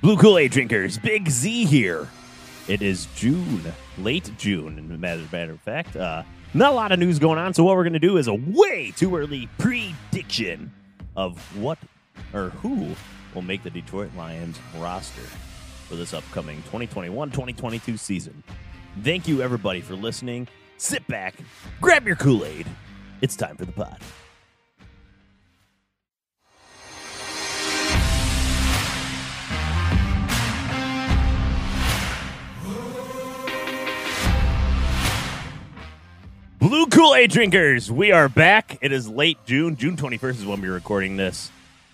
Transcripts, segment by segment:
Blue Kool Aid drinkers, Big Z here. It is June, late June, as a matter of fact. Uh, not a lot of news going on, so what we're going to do is a way too early prediction of what or who will make the Detroit Lions roster for this upcoming 2021 2022 season. Thank you, everybody, for listening. Sit back, grab your Kool Aid. It's time for the pod. Blue Kool Aid drinkers, we are back. It is late June. June 21st is when we're recording this.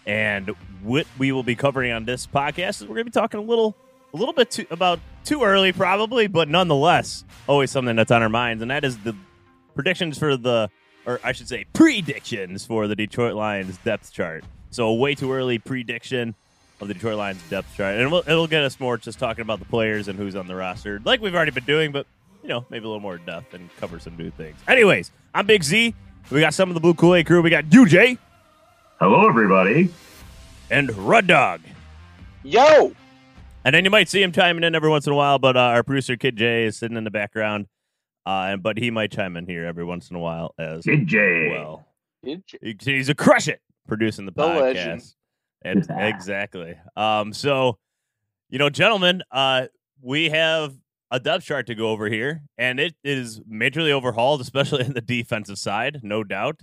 And what we will be covering on this podcast is we're going to be talking a little a little bit too, about too early, probably, but nonetheless, always something that's on our minds. And that is the predictions for the, or I should say, predictions for the Detroit Lions depth chart. So, a way too early prediction of the Detroit Lions depth chart. And it'll, it'll get us more just talking about the players and who's on the roster, like we've already been doing, but you know, maybe a little more depth and cover some new things. Anyways, I'm Big Z. We got some of the Blue Kool Aid crew. We got UJ Hello, everybody. and Rud Dog. Yo, And then you might see him chiming in every once in a while, but uh, our producer Kid J is sitting in the background. Uh, and but he might chime in here every once in a while as Kid J. well. He- He's a crush it producing the, The legend. podcast. And exactly. Um, so, you know, gentlemen, uh, we have a depth chart to go over here, and it is majorly overhauled, especially in the defensive side, no doubt.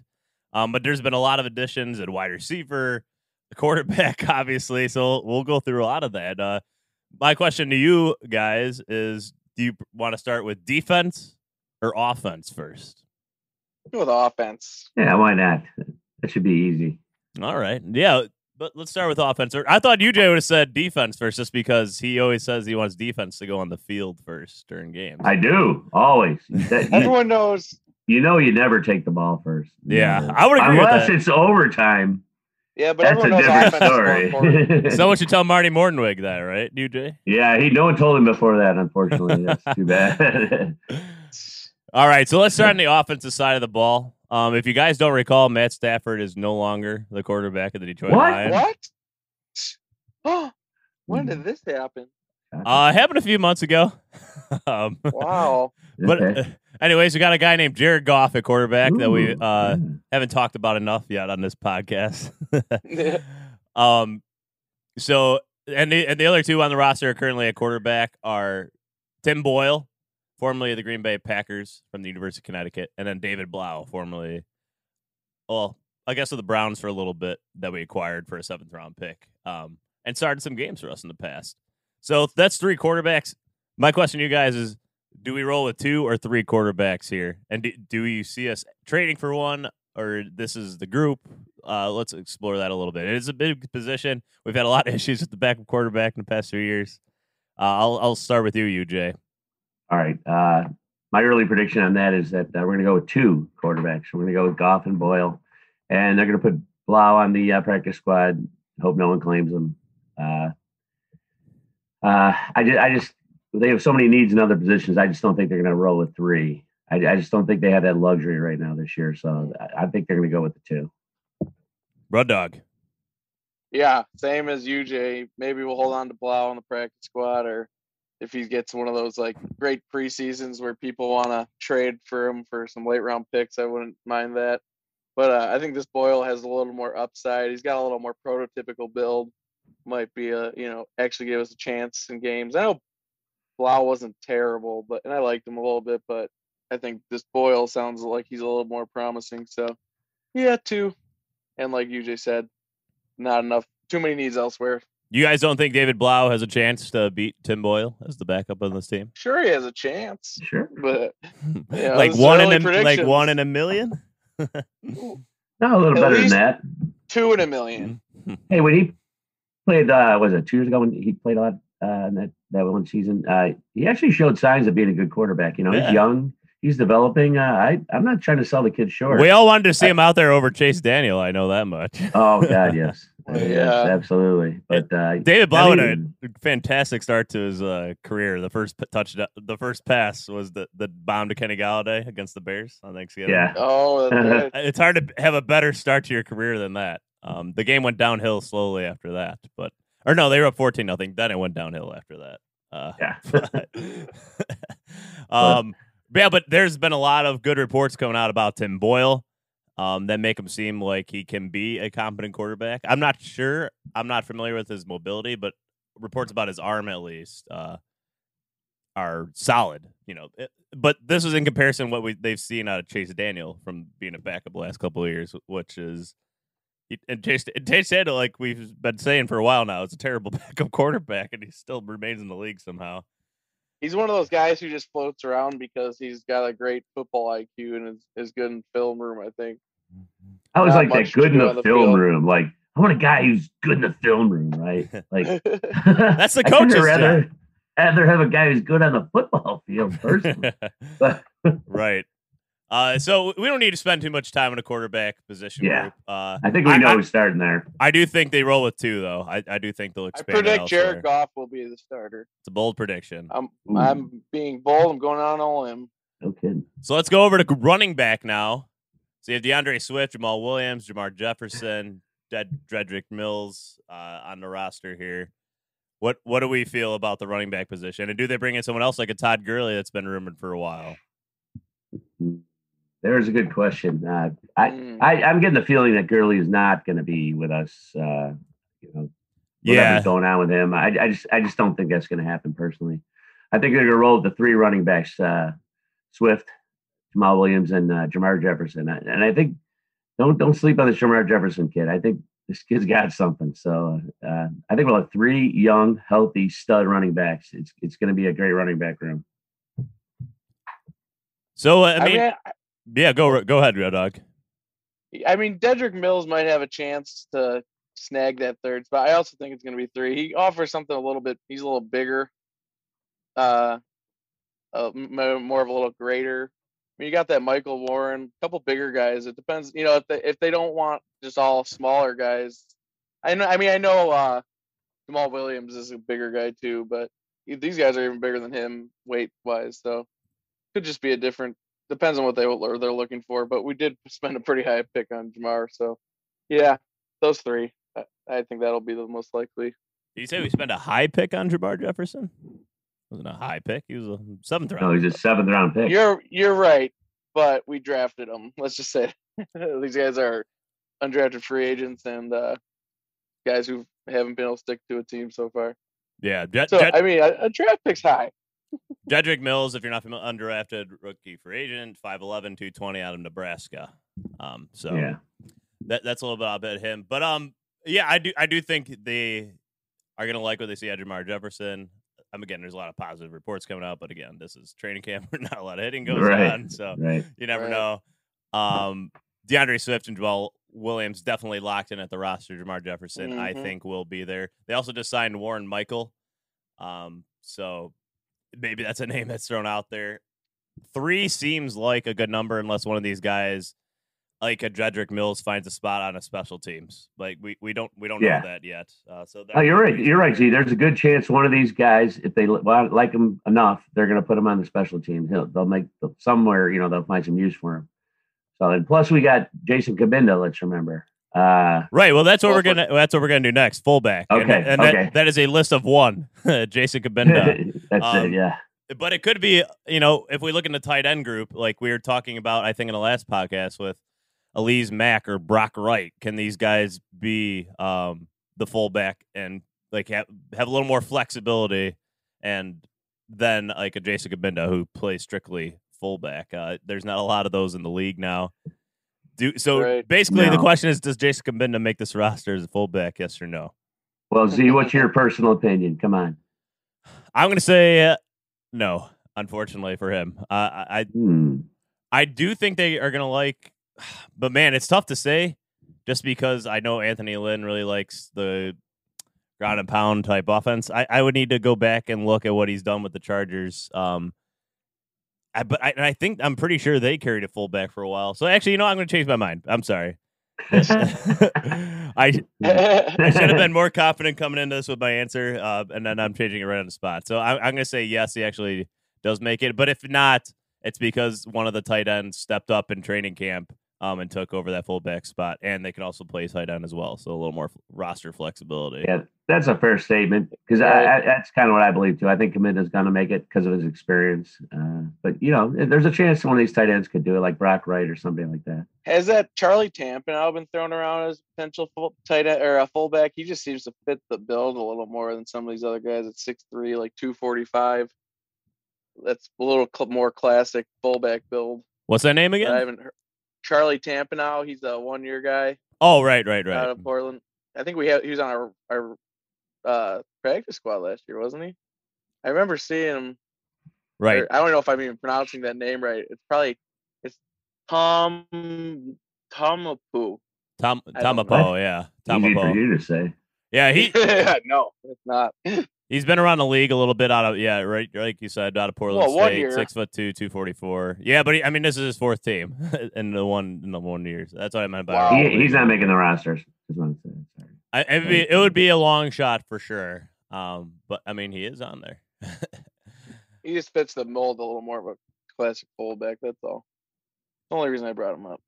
Um, but there's been a lot of additions at wide receiver, the quarterback, obviously. So we'll go through a lot of that. Uh, my question to you guys is: Do you want to start with defense or offense first? with offense. Yeah, why not? That should be easy. All right. Yeah. But let's start with offense. Or I thought UJ would have said defense first just because he always says he wants defense to go on the field first during games. I do always. That- Everyone knows. you know, you never take the ball first. Yeah, Never. I would agree with Unless that. it's overtime. Yeah, but That's a knows different offense is more important. story. Someone should tell Marty Mornhinweg that, right, UJ? yeah, he. No one told him before that. Unfortunately, that's too bad. All right, so let's start on the offensive side of the ball. Um, if you guys don't recall, Matt Stafford is no longer the quarterback of the Detroit What? Lions. What? when did this happen? Uh, it happened a few months ago. um, Wow. but uh, anyways, we got a guy named Jared Goff at quarterback that we uh, yeah. haven't talked about enough yet on this podcast. um, so and the, and the other two on the roster currently at quarterback are Tim Boyle, formerly of the Green Bay Packers from the University of Connecticut, and then David Blough, formerly, well, I guess with the Browns for a little bit that we acquired for a seventh round pick, um, and started some games for us in the past. So that's three quarterbacks. My question to you guys is: Do we roll with two or three quarterbacks here? And do, do you see us trading for one, or this is the group? Uh, let's explore that a little bit. It is a big position. We've had a lot of issues with the backup quarterback in the past few years. Uh, I'll I'll start with you, UJ. All right. Uh, my early prediction on that is that uh, we're going to go with two quarterbacks. We're going to go with Goff and Boyle, and they're going to put Blough on the uh, practice squad. Hope no one claims him. Uh, uh, I just, I just, they have so many needs in other positions. I just don't think they're going to roll with three. I, I just don't think they have that luxury right now this year. So I, I think they're going to go with the two. Rud Dog. Yeah, same as UJ. Maybe we'll hold on to Blough on the practice squad, or if he gets one of those like great preseasons where people want to trade for him for some late round picks, I wouldn't mind that. But uh, I think this Boyle has a little more upside. He's got a little more prototypical build. Might be a you know actually give us a chance in games. I know Blough wasn't terrible, but and I liked him a little bit, but I think this Boyle sounds like he's a little more promising. So yeah, two. And like UJ said, not enough. Too many needs elsewhere. You guys don't think David Blough has a chance to beat Tim Boyle as the backup on this team? Sure, he has a chance, Sure. but Yeah, like one in a like one in a million. No, a little At better than that. two in a million. Hey, when he played, uh, was it two years ago when he played a lot uh, in that that one season? Uh, he actually showed signs of being a good quarterback. You know, Yeah. he's young, he's developing. Uh, I I'm not trying to sell the kid short. We all wanted to see him out there over Chase Daniel. I know that much. oh God, yes, Yeah. yes, absolutely. But uh, David Blough had I a mean- fantastic start to his uh, career. The first p- touchdown, the first pass was the the bomb to Kenny Golladay against the Bears on Thanksgiving. yeah, Oh, right. it's hard to have a better start to your career than that. Um, the game went downhill slowly after that, but or no, they were up fourteen nothing. Then it went downhill after that. Uh, yeah. um, yeah, but there's been a lot of good reports coming out about Tim Boyle um, that make him seem like he can be a competent quarterback. I'm not sure. I'm not familiar with his mobility, but reports about his arm at least uh, are solid. You know, It- but this is in comparison what we they've seen out of Chase Daniel from being a backup the last couple of years, which is. And Chase, and Chase Daniel, like we've been saying for a while now, is a terrible backup quarterback, and he still remains in the league somehow. He's one of those guys who just floats around because he's got a great football IQ and is, is good in film room. I think. I was Not like much that good in the, the film field. room. Like I want a guy who's good in the film room, right? Like That's the I couldn't coach's rather rather have a guy who's good on the football field personally. but right. Uh, so we don't need to spend too much time on a quarterback position Yeah. group. Uh, I think we know I- who's starting there. I do think they roll with two, though. I, I do think they'll expand. it predict elsewhere. Jared Goff will be the starter. It's a bold prediction. I'm Ooh. I'm being bold. I'm going on a limb. No kidding. So let's go over to running back now. So you have D'Andre Swift, Jamaal Williams, Jermar Jefferson, Ded- Dredrick Mills uh, on the roster here. What what do we feel about the running back position? And do they bring in someone else like a Todd Gurley that's been rumored for a while? There's a good question. Uh, I, Mm. I I'm getting the feeling that Gurley is not going to be with us. Uh, you know, Yeah. going on with him. I, I just I just don't think that's going to happen personally. I think they're going to roll the three running backs: uh, Swift, Jamaal Williams, and uh, Jermar Jefferson. And and I think don't don't sleep on the Jermar Jefferson kid. I think this kid's got something. So uh, I think we'll have three young, healthy stud running backs. It's it's going to be a great running back room. So uh, I I mean, mean, yeah, go go ahead, Red Dog. I mean, Dedrick Mills might have a chance to snag that third spot. I also think it's going to be three. He offers something a little bit. He's a little bigger, uh, uh more of a little greater. I mean, you got that Michael Warren, a couple bigger guys. It depends, you know, if they if they don't want just all smaller guys. I know. I mean, I know uh, Jamaal Williams is a bigger guy too, but these guys are even bigger than him weight wise. So could just be a different depends on what they or they're looking for. But we did spend a pretty high pick on Jermar, so yeah, those three. I, I think that'll be the most likely. Did you say we spent a high pick on Jermar Jefferson? Wasn't a high pick. He was a seventh round. No, he's a seventh round pick. You're you're right, but we drafted them. Let's just say these guys are undrafted free agents and uh, guys who haven't been able to stick to a team so far. yeah, Jet, So Jet, I mean, a, a draft pick's high. Jedrick Mills, if you're not familiar, undrafted rookie free agent, 5'11", 220 out of Nebraska. Um, so yeah. that that's a little bit about him. But um, yeah, I do I do think they are gonna like what they see out of Jermar Jefferson. Um, again, there's a lot of positive reports coming out, but again, this is training camp where not a lot of hitting goes Right. on, so Right. you never Right. know. Um, D'Andre Swift and Joel Williams definitely locked in at the roster. Jermar Jefferson, I Mhm. think, will be there. They also just signed Warren Michael, um, so maybe that's a name that's thrown out there. Three seems like a good number unless one of these guys, like a Jedrick Mills, finds a spot on a special teams. Like we, we don't we don't Yeah. know that yet. Uh, so that Oh, you're right. You're right. Z. There's a good chance one of these guys, if they like him enough, they're going to put him on the special team. He'll, they'll make somewhere, you know, they'll find some use for him. So, and plus we got Jason Cabinda. Let's remember. Uh, Right. Well, that's what we're gonna. That's what we're gonna do next. Fullback. And- Okay, And, okay. That, that is a list of one. Jason Cabinda. that's Um, it. Yeah. but it could be, you know, if we look in the tight end group, like we were talking about, I think in the last podcast with Alize Mack or Brock Wright, can these guys be um, the fullback and like have, have a little more flexibility and then like a Jason Cabinda who plays strictly fullback? Uh, there's not a lot of those in the league now. Do so. Right. Basically, the question is: Does Jason Cabinda make this roster as a fullback? Yes or no? Well, Z, what's your personal opinion? Come on. I'm going to say uh, no. Unfortunately for him, uh, I Hmm. I do think they are going to like, but man, it's tough to say just because I know Anthony Lynn really likes the ground and pound type offense. I, I would need to go back and look at what he's done with the Chargers. Um, I, but I, I think I'm pretty sure they carried a fullback for a while. So actually, you know, I'm going to change my mind. I'm sorry. I I should have been more confident coming into this with my answer, uh, and then I'm changing it right on the spot. So I, I'm going to say yes, he actually does make it. But if not, it's because one of the tight ends stepped up in training camp um, and took over that fullback spot, and they can also play tight end as well, so a little more roster flexibility. Yeah, that's a fair statement because that's kind of what I believe too. I think is going to make it because of his experience, uh, but you know, there's a chance one of these tight ends could do it, like Brock Wright or somebody like that. Has that Charlie Tampenau been thrown around as potential full, tight end or a fullback? He just seems to fit the build a little more than some of these other guys at six three, like two forty five. That's a little cl- more classic fullback build. What's that name again? I haven't heard. Charlie Tampenau. He's a one year guy. Oh, right, right, right. Out of Portland. I think we had he was on our our uh, practice squad last year, wasn't he? I remember seeing him. Right. Or, I don't know if I'm even pronouncing that name right. It's probably it's Tom Tomapu. Tom Tomapo, yeah. Tomapo. Easy for you to say. Yeah, he. no, it's not. He's been around the league a little bit out of yeah, right, like you said, out of Portland well, State, six foot two, two forty four. Yeah, but he, I mean, this is his fourth team in the one in the one years. That's what I meant by. Wow. He, he's not making the rosters. I, it'd be, it would be a long shot for sure. Um, but I mean, he is on there. he just fits the mold a little more of a classic fullback. That's all. The only reason I brought him up.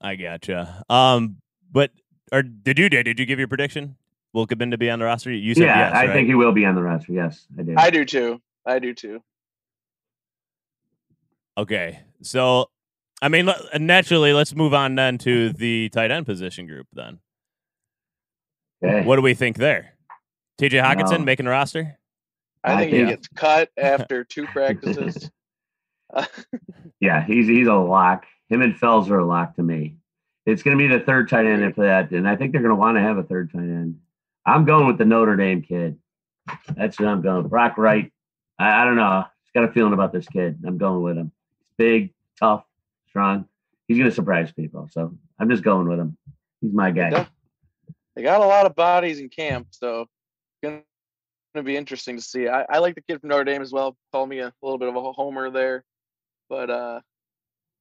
I gotcha. Um, but or did you did did you give your prediction? Will Cabinda be on the roster? You said yeah, yes, I right? think he will be on the roster. Yes, I do. I do too. I do too. Okay, so I mean, naturally, let's move on then to the tight end position group. Then, okay. what do we think there? T.J. Hockenson no. making the roster? I, I think, think he gets cut after two practices. yeah, he's he's a lock. Him and Fells are a lock to me. It's going to be the third tight end after that, and I think they're going to want to have a third tight end. I'm going with the Notre Dame kid. That's what I'm going. Brock Wright. I, I don't know. Just got a feeling about this kid. I'm going with him. Big, tough, strong. He's going to surprise people. So I'm just going with him. He's my guy. They got a lot of bodies in camp, so going to be interesting to see. I, I like the kid from Notre Dame as well. Call me a little bit of a homer there, but uh,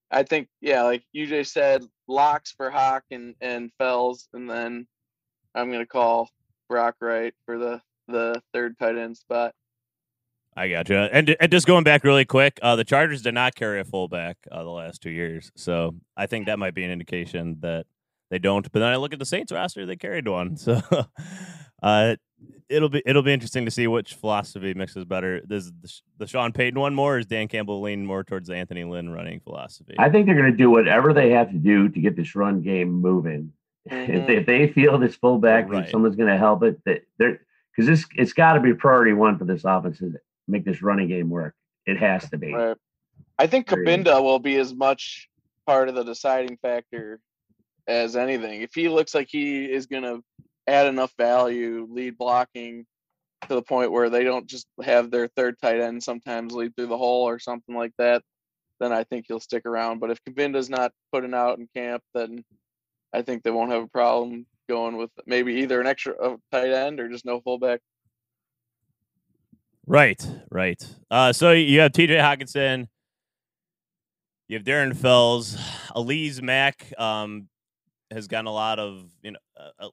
I think yeah, like you just said, locks for Hawk and and Fells, and then I'm gonna call Brock Wright for the the third tight end spot. I gotcha. And, and just going back really quick, uh, the Chargers did not carry a fullback uh, the last two years, so I think that might be an indication that they don't. But then I look at the Saints roster; they carried one, so uh, it'll be it'll be interesting to see which philosophy mixes better. Does the, the Sean Payton one more, or is Dan Campbell lean more towards the Anthony Lynn running philosophy? I think they're going to do whatever they have to do to get this run game moving. Mm-hmm. If, they, if they feel this fullback right. and someone's going to help it, that they're because this it's got to be priority one for this offense to make this running game work. It has to be. Right. I think Cabinda will be as much part of the deciding factor as anything. If he looks like he is going to add enough value, lead blocking to the point where they don't just have their third tight end sometimes lead through the hole or something like that, then I think he'll stick around. But if Cabinda's not putting out in camp, then I think they won't have a problem going with maybe either an extra tight end or just no fullback. Right, right. Uh, so you have T.J. Hockenson, you have Darren Fells, Alize Mack um, has gotten a lot of you know, uh,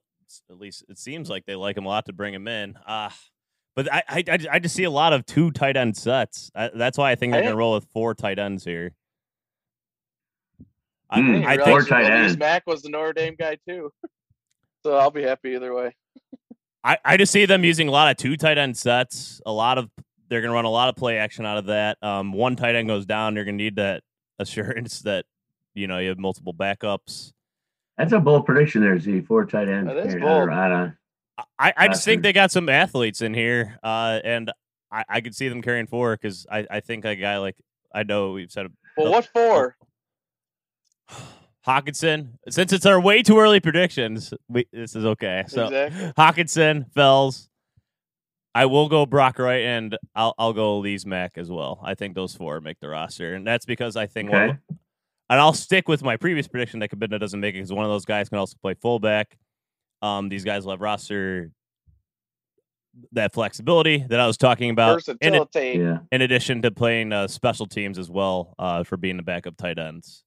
at least it seems like they like him a lot to bring him in. Uh, but I, I, I just see a lot of two tight end sets. I, that's why I think they're going to roll with four tight ends here. I, mm, I think tight ends. Mack was the Notre Dame guy too, so I'll be happy either way. I, I just see them using a lot of two tight end sets. A lot of they're going to run a lot of play action out of that. Um, one tight end goes down, you're going to need that assurance that you know you have multiple backups. That's a bold prediction there, Z. Four tight ends. That is bold. I, I just think they got some athletes in here, uh, and I, I could see them carrying four because I, I think a guy like I know we've said. Well, what for? Hockenson, since it's our way too early predictions, we, this is okay. So exactly. Hockenson, Fells, I will go Brock Wright, and I'll I'll go Alize Mac as well. I think those four make the roster, and that's because I think okay. one, and I'll stick with my previous prediction that Cabinda doesn't make it because one of those guys can also play fullback. Um, these guys will have roster that flexibility that I was talking about. In, Versatility. Yeah. in addition to playing uh, special teams as well uh, for being the backup tight ends.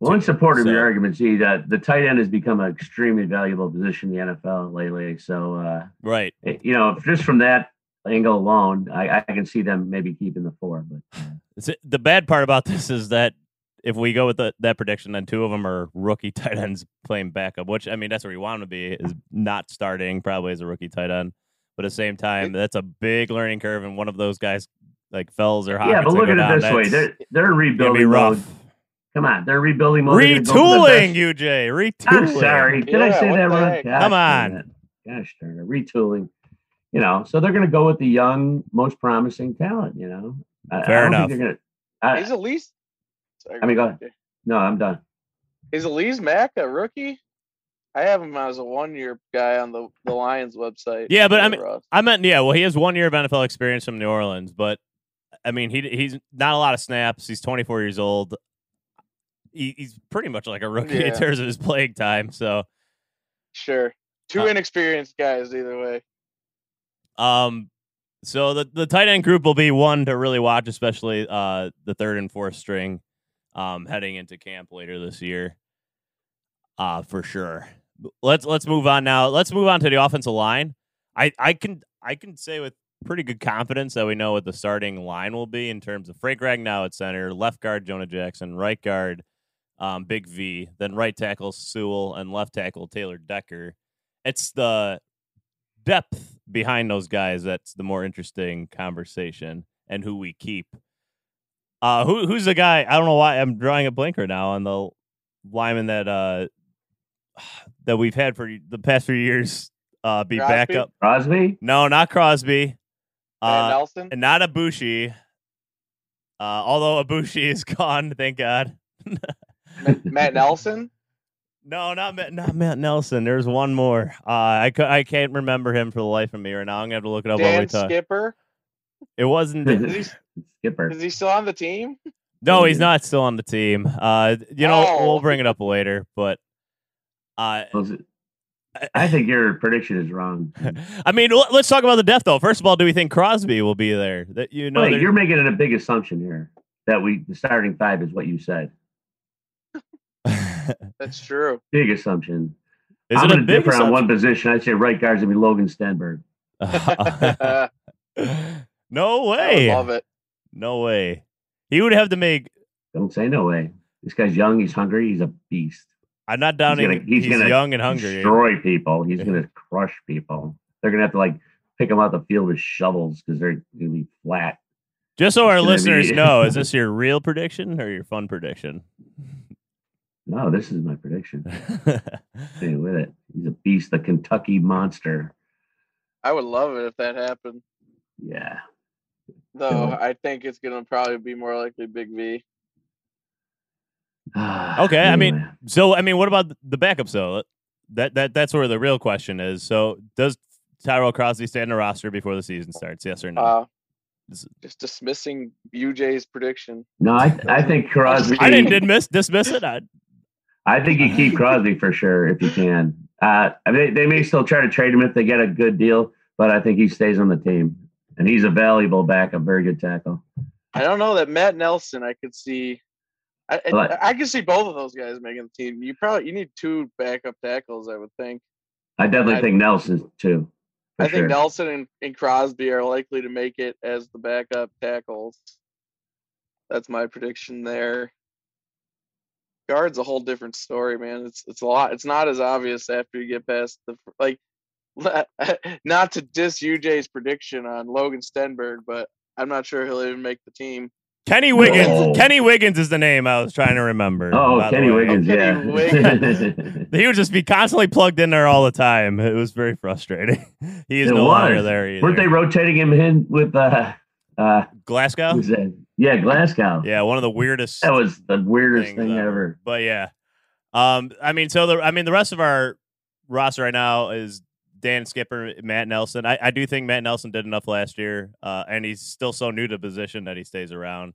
Well, in support of So- your argument, see that the tight end has become an extremely valuable position in the NFL lately. So, uh, Right. you know, just from that angle alone, I, I can see them maybe keeping the four. But uh, the bad part about this is that if we go with the, that prediction, then two of them are rookie tight ends playing backup, which I mean that's where you want them to be is not starting probably as a rookie tight end. But at the same time, that's a big learning curve, and one of those guys like Fells or Hawkins. yeah, but look at down, it this way: they're they're rebuilding mode. Rough. Come on, they're rebuilding mode. They're gonna go the Retooling, UJ. Retooling. I'm sorry. Did I say that wrong? Gosh Come on. Gosh darn it. Retooling. You know, so they're going to go with the young, most promising talent. You know, I, I Fair enough. Think they're gonna, He's I, at least. Sorry, I mean, go ahead. no, I'm done. Is Alize Mack a rookie? I have him as a one-year guy on the the Lions website. Yeah, but I Yeah, mean- Russ. I meant yeah. Well, he has one year of NFL experience from New Orleans, but I mean he he's not a lot of snaps. He's 24 years old. He, he's pretty much like a rookie in terms of his playing time. So sure, two Uh, inexperienced guys either way. Um, so the the tight end group will be one to really watch, especially uh the third and fourth string, um, heading into camp later this year. Uh for sure. Let's let's move on now. Let's move on to the offensive line. I I can I can say with pretty good confidence that we know what the starting line will be in terms of Frank Ragnow at center, left guard Jonah Jackson, right guard um, Big V, then right tackle Sewell, and left tackle Taylor Decker. It's the depth behind those guys that's the more interesting conversation and who we keep. Uh, who who's the guy? I don't know why I'm drawing a blank right now on the lineman that uh that we've had for the past few years. Uh, be Crosby? backup. Crosby? No, not Crosby. Matt Uh, Nelson. and not Aboushi. Uh, although Aboushi is gone, thank God. Matt Nelson. No, not Matt, not Matt Nelson. There's one more. Uh, I I can't remember him for the life of me right now. I'm gonna have to look it up while we Dan talk. Skipper. It wasn't. Is he, Skipper. is he still on the team? no, he's not still on the team. Uh, you know, Oh. we'll bring it up later. But, uh, Was it- I think your prediction is wrong. I mean, let's talk about the depth though. First of all, do we think Crosby will be there? That you know, Wait, you're making it a big assumption here that we the starting five is what you said. That's true. Big assumption. is I'm it a going to big differ on one position. I'd say right guard's going to be Logan Stenberg. No would way. love it. No way. He would have to make. Don't say no way. This guy's young. He's hungry. He's a beast. I'm not doubting. gonna- He's, he's gonna young and hungry. Destroy people. He's going to crush people. They're going to have to like pick him out the field with shovels because they're going to be flat. Just so our listeners be- know, is this your real prediction or your fun prediction? No, this is my prediction. Stay with it. He's a beast, the Kentucky monster. I would love it if that happened. Yeah. Though Yeah. I think it's gonna probably be more likely Big V. Okay, I mean- so, I mean, what about the backups though? That that that's where the real question is. So, does Tyrell Crosby stay on the roster before the season starts? Yes or no? Uh, just dismissing UJ's prediction. no, I, I think Crosby. I didn't dismiss dismiss it. I, I think you keep Crosby for sure if you can. Uh, I mean, they may still try to trade him if they get a good deal, but I think he stays on the team, and he's a valuable backup, very good tackle. I don't know that Matt Nelson. I could see. I, I- I could see both of those guys making the team. You probably you need two backup tackles. I would think. I definitely I- think Nelson too. for I think sure. Nelson and, and Crosby are likely to make it as the backup tackles. That's my prediction there. Guard's a whole different story, man. It's it's a lot. It's not as obvious after you get past the like. Not to diss UJ's prediction on Logan Stenberg, but I'm not sure he'll even make the team. Kenny Wiggins. Oh. Kenny Wiggins is the name I was trying to remember. Oh, Kenny way. Wiggins, Kenny yeah. Wiggins. He would just be constantly plugged in there all the time. It was very frustrating. he is It no longer there either. Weren't they rotating him in with uh, uh, Glasgow? Yeah, Glasgow. Yeah, one of the weirdest That was the weirdest thing ever. But yeah, um, I mean, so the I mean, the rest of our roster right now is Dan Skipper, Matt Nelson. I, I do think Matt Nelson did enough last year, uh, and he's still so new to the position that he stays around.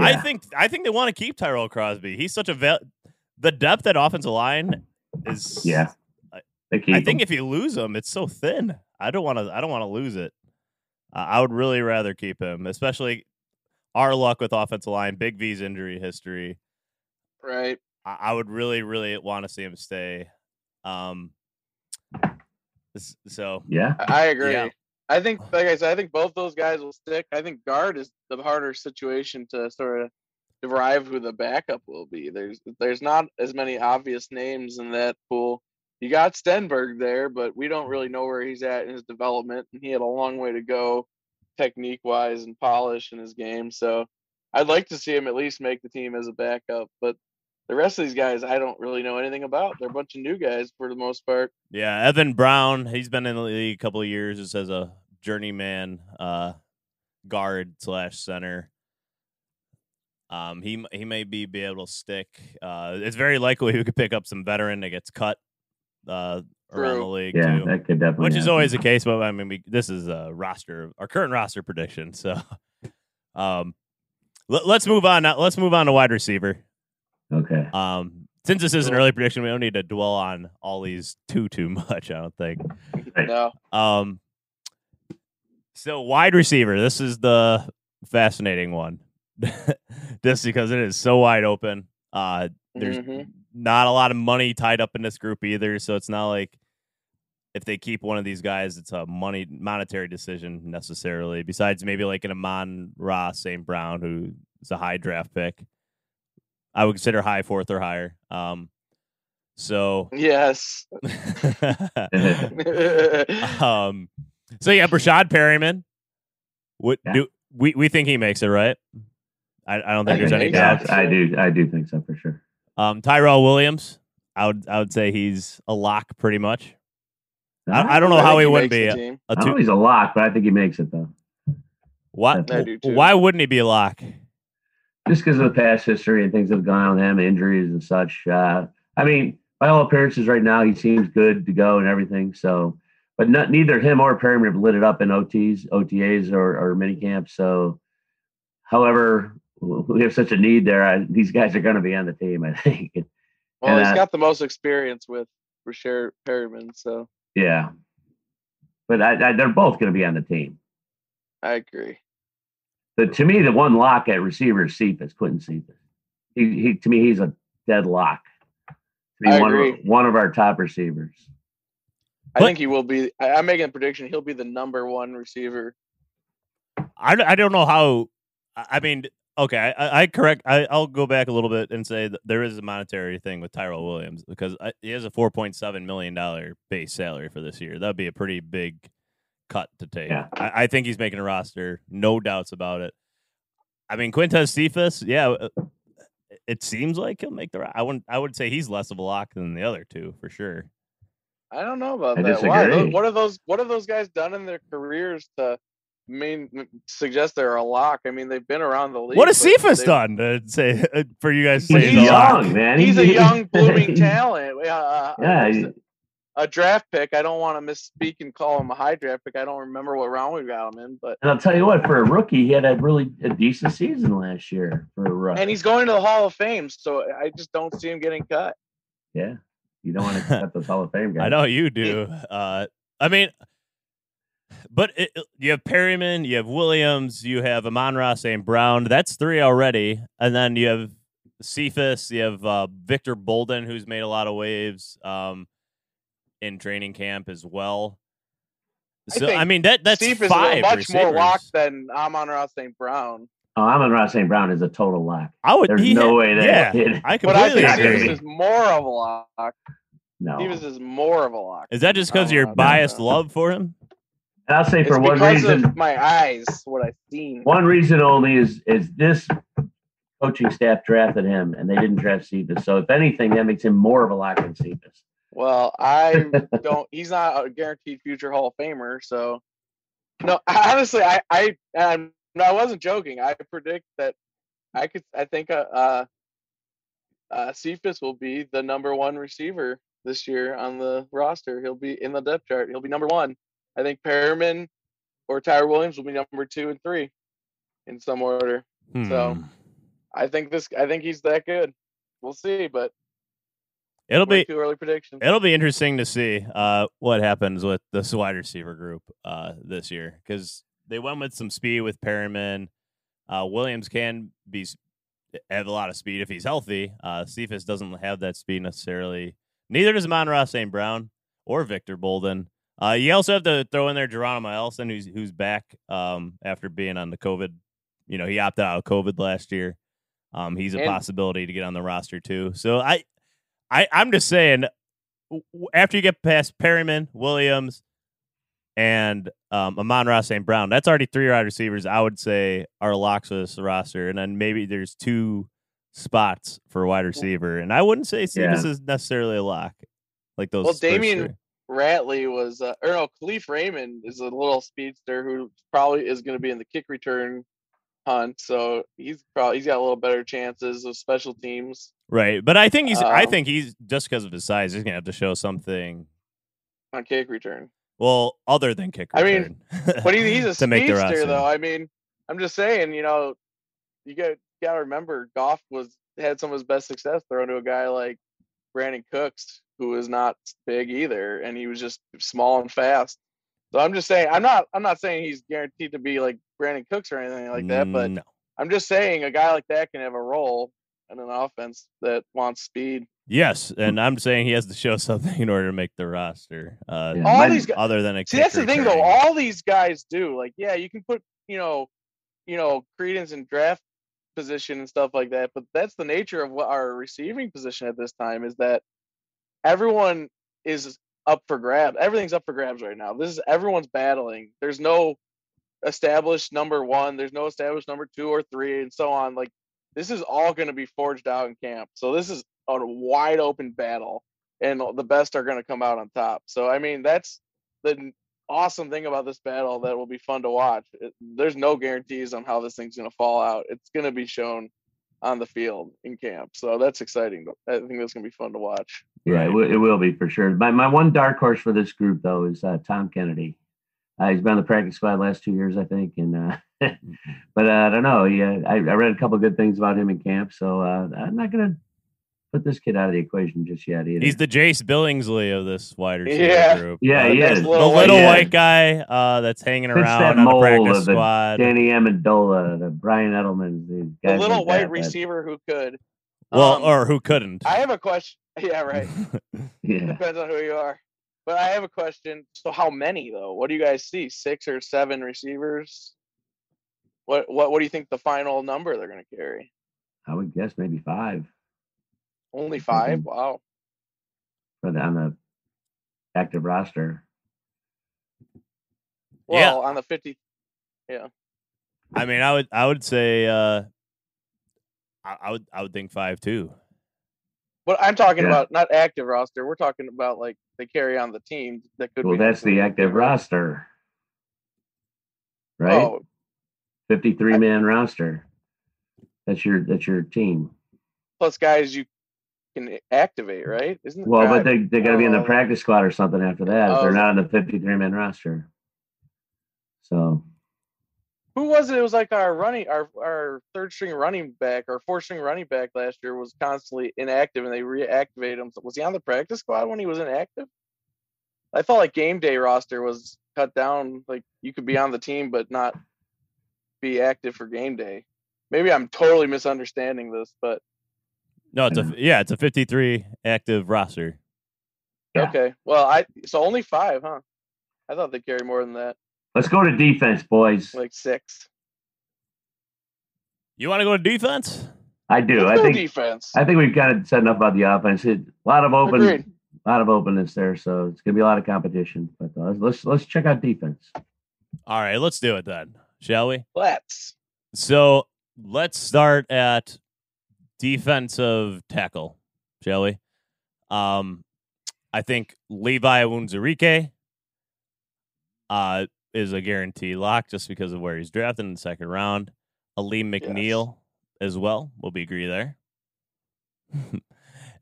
I think I think they want to keep Tyrell Crosby. He's such a the depth at offensive line is Yeah. Keep I think if you lose him, it's so thin. I don't want to. I don't want to lose it. Uh, I would really rather keep him, especially our luck with offensive line. Big V's injury history. Right. I, I would really, really want to see him stay. Um. So yeah. I I agree. Yeah. I think, like I said, I think both those guys will stick. I think guard is the harder situation to sort of derive who the backup will be. There's there's not as many obvious names in that pool. You got Stenberg there, but we don't really know where he's at in his development, and he had a long way to go, technique wise and polish in his game. So I'd like to see him at least make the team as a backup, but. The rest of these guys, I don't really know anything about. They're a bunch of new guys for the most part. yeah, Evan Brown. He's been in the league a couple of years just as a journeyman uh, guard slash center. Um, he he may be be able to stick. Uh, it's very likely he could pick up some veteran that gets cut uh, around the league Yeah, too. that could definitely. which is always the case. But I mean, we, this is a roster, our current roster prediction. So, um, let, us move on. Now. Let's move on to wide receiver. okay. Um, since this is an early prediction, we don't need to dwell on all these too too much. I don't think. No. Um, so wide receiver, this is the fascinating one, just because it is so wide open. Uh, there's Mhm. Not a lot of money tied up in this group either, so it's not like if they keep one of these guys, it's a money monetary decision necessarily. Besides maybe like an Amon-Ra St. Brown, who is a high draft pick. I would consider high fourth or higher. Um, so Yes. um, so yeah, Breshad Perriman. What Yeah. do we we think he makes it right? I, I don't think I there's any think yeah, doubt. I do. I do think so for sure. Um, Tyrell Williams. I would I would say he's a lock pretty much. I, I don't know I how think he wouldn't be the a, team. a I know he's a lock, but I think he makes it though. Why I do too. why wouldn't he be a lock? Just because of the past history and things that have gone on with him, injuries and such. Uh, I mean, by all appearances, right now he seems good to go and everything. So, but not, neither him or Perriman have lit it up in OTs, OTAs, or, or mini camps. So, however, we have such a need there. I, these guys are going to be on the team, I think. Well, And, he's uh, got the most experience with Rashard Perriman, so yeah, but I, I, they're both going to be on the team. I agree. But to me, the one lock at receiver is Cephus, Quintez Cephus. He, he to me, he's a dead lock. To be I one agree. Of, one of our top receivers. I But- think he will be. I, I'm making a prediction. He'll be the number one receiver. I, I don't know how. I I mean, okay, I, I correct. I, I'll go back a little bit and say that there is a monetary thing with Tyrell Williams because I, he has a four point seven million dollar base salary for this year. That'd be a pretty big cut to take. Yeah. I, I think he's making a roster, no doubts about it. I mean, Quintez Cephus, yeah, uh, it seems like he'll make the. ro- I wouldn't. I would say he's less of a lock than the other two for sure. I don't know about I that. Why? What have those? What have those guys done in their careers to mean suggest they're a lock? I mean, they've been around the league. What has but Cephus done to say for you guys to He's, say he's he's a lock? young, man. He's a young blooming talent. Uh, Yeah, a draft pick. I don't want to misspeak and call him a high draft pick. I don't remember what round we got him in, but and I'll tell you what, for a rookie, he had a really a decent season last year for a rookie. and he's going to the Hall of Fame, so I just don't see him getting cut. yeah. You don't want to cut those Hall of Fame guys. I know you do. Uh, I mean, but it, it- you have Perriman, you have Williams, you have Amon-Ra St. Brown. That's three already, and then you have Cephus, you have uh, Victor Bolden, who's made a lot of waves um, in training camp as well. I So I, think mean that that's Steve is five a much receivers. more locked than Amon-Ra St. Brown. Oh, Amon-Ra St. Brown is a total lock. I would. There's no had- way that Yeah, kid. I But I completely think Not agree. gonna is more of a lock. No. Stevens is more of a lock. Is that just because Oh, your no, no, biased no. love for him? And I'll say It's for one because reason, my eyes, what I've seen. one reason only is is this coaching staff drafted him and they didn't draft Cephus. So if anything, that makes him more of a lock than Cephus. Well, I don't. He's not a guaranteed future Hall of Famer. So, no, honestly, I, I, and no, I wasn't joking. I predict that I could. I think uh, uh, uh, Cephus will be the number one receiver this year on the roster. He'll be in the depth chart. He'll be number one. I think Perriman or Tyler Williams will be number two and three in some order. So- Hmm. I think this. I think he's that good. We'll see, but It'll be too early prediction. it'll be interesting to see uh, what happens with this wide receiver group uh, this year because they went with some speed with Perriman. Uh, Williams can be have a lot of speed if he's healthy. Uh, Cephus doesn't have that speed necessarily. Neither does Monroe St. Brown or Victor Bolden. Uh, you also have to throw in there Geronimo Allison, who's who's back um, after being on the COVID. You know, he opted out of COVID last year. Um, he's a And- possibility to get on the roster too. So I, I, I'm just saying, after you get past Perriman, Williams, and um, Amon-Ra St. Brown, that's already three wide receivers. I would say are locks for this roster, and then maybe there's two spots for wide receiver, and I wouldn't say Cephus is necessarily a lock like those. Well, Damian- three. Ratley was, uh, or no, Kalif Raymond is a little speedster who probably is going to be in the kick return hunt. So he's probably he's got a little better chances of special teams right? But I think he's. I Um, think he's just because of his size, he's gonna have to show something. on kick return. Well, other than kick return. I mean. But he, he's a to make the speedster, though. I mean, I'm just saying, you know, you got got to remember, Goff was had some of his best success throwing to a guy like Brandin Cooks, who is not big either, and he was just small and fast. So I'm just saying, I'm not, I'm not saying he's guaranteed to be like Brandin Cooks or anything like that, but No. I'm just saying a guy like that can have a role in an offense that wants speed. Yes, and I'm saying he has to show something in order to make the roster. Uh, Yeah. All these guys, other than a See, that's the thing, though. All these guys do. Like, yeah, you can put, you know, you know, credence in draft position and stuff like that. But that's the nature of what our receiving position at this time is that everyone is up for grabs. Everything's up for grabs right now. This is everyone's battling. There's no established number one. There's no established number two or three, and so on. Like, this is all going to be forged out in camp. So this is a wide open battle, and the best are going to come out on top. So I mean, that's the awesome thing about this battle that will be fun to watch. It, there's no guarantees on how this thing's going to fall out. It's going to be shown on the field in camp. So that's exciting. I think that's going to be fun to watch. Yeah, it, will, it will be for sure. My my one dark horse for this group though is uh, Tom Kennedy. Uh, he's been on the practice squad last two years, I think, and uh, but uh, I don't know. Yeah, I, I read a couple good things about him in camp, so uh, I'm not gonna put this kid out of the equation just yet either. He's the Jace Billingsley of this wide receiver Yeah. group. yeah, Uh, he that's is. the little little white white, guy uh, that's hanging Fits around that on the practice of the squad. Danny Amendola, the Brian Edelman, these The little like white that, but- receiver who could. well, Um, or who couldn't? I have a question. Yeah, right. Yeah, Depends on who you are. But I have a question. So how many though? What do you guys see? Six or seven receivers? What what what do you think the final number they're going to carry? I would guess maybe five Only 5 Mhm. Wow. for the on the active roster. Yeah. On the 50 Yeah. I mean, I would, I would say, uh, I, I would, I would think five too. But I'm talking Yeah. about not active roster. We're talking about like they carry on the team that could Well, be that's the active roster, right? Oh, 53 man roster. That's your that's your team. plus guys you can activate, right? Isn't it? Well, Uh, but they they got to be in the oh. practice squad or something after that. if Oh. they're not on the 53 man roster. So who was it? It was like our running, our our third string running back, our fourth string running back last year was constantly inactive, and they reactivated him. Was he on the practice squad when he was inactive? I felt like game day roster was cut down. Like you could be on the team but not be active for game day. Maybe I'm totally misunderstanding this, but No, it's a, yeah, it's a 53 active roster. Yeah. okay. Well, I so only five, huh? I thought they carry more than that, let's go to defense, boys. like six. You want to go to defense? I do. Let's I go think defense. I think we've kind of said enough about the offense. It, a lot of open, Agreed. a lot of openness there. So it's gonna be a lot of competition. But uh, let's let's check out defense. All right, let's do it then, shall we? Let's. So let's start at defensive tackle, shall we? Um, I think Levi Onwuzurike uh, is a guarantee lock just because of where he's drafted in the second round. Alim McNeill as well. We'll be agree there.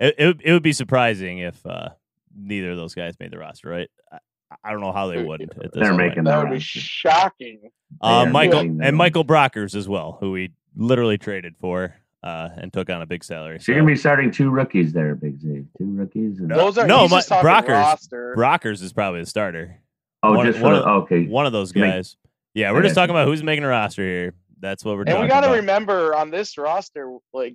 it, it would- it would be surprising if uh, neither of those guys made the roster, right? I, I don't know how they wouldn't. At they're point. making That would be shocking. Uh, Michael and Michael Brockers as well, who we literally traded for uh, and took on a big salary. So you're gonna be starting two rookies there, Big Z. Two rookies. And... Those are No, my- Brockers- roster. Brockers is probably the starter. oh, one- just one the, of- okay. One of those You mean- guys. Yeah, we're I just talking about who's making a roster here. That's what we're doing. and talking we got to about. remember on this roster, like,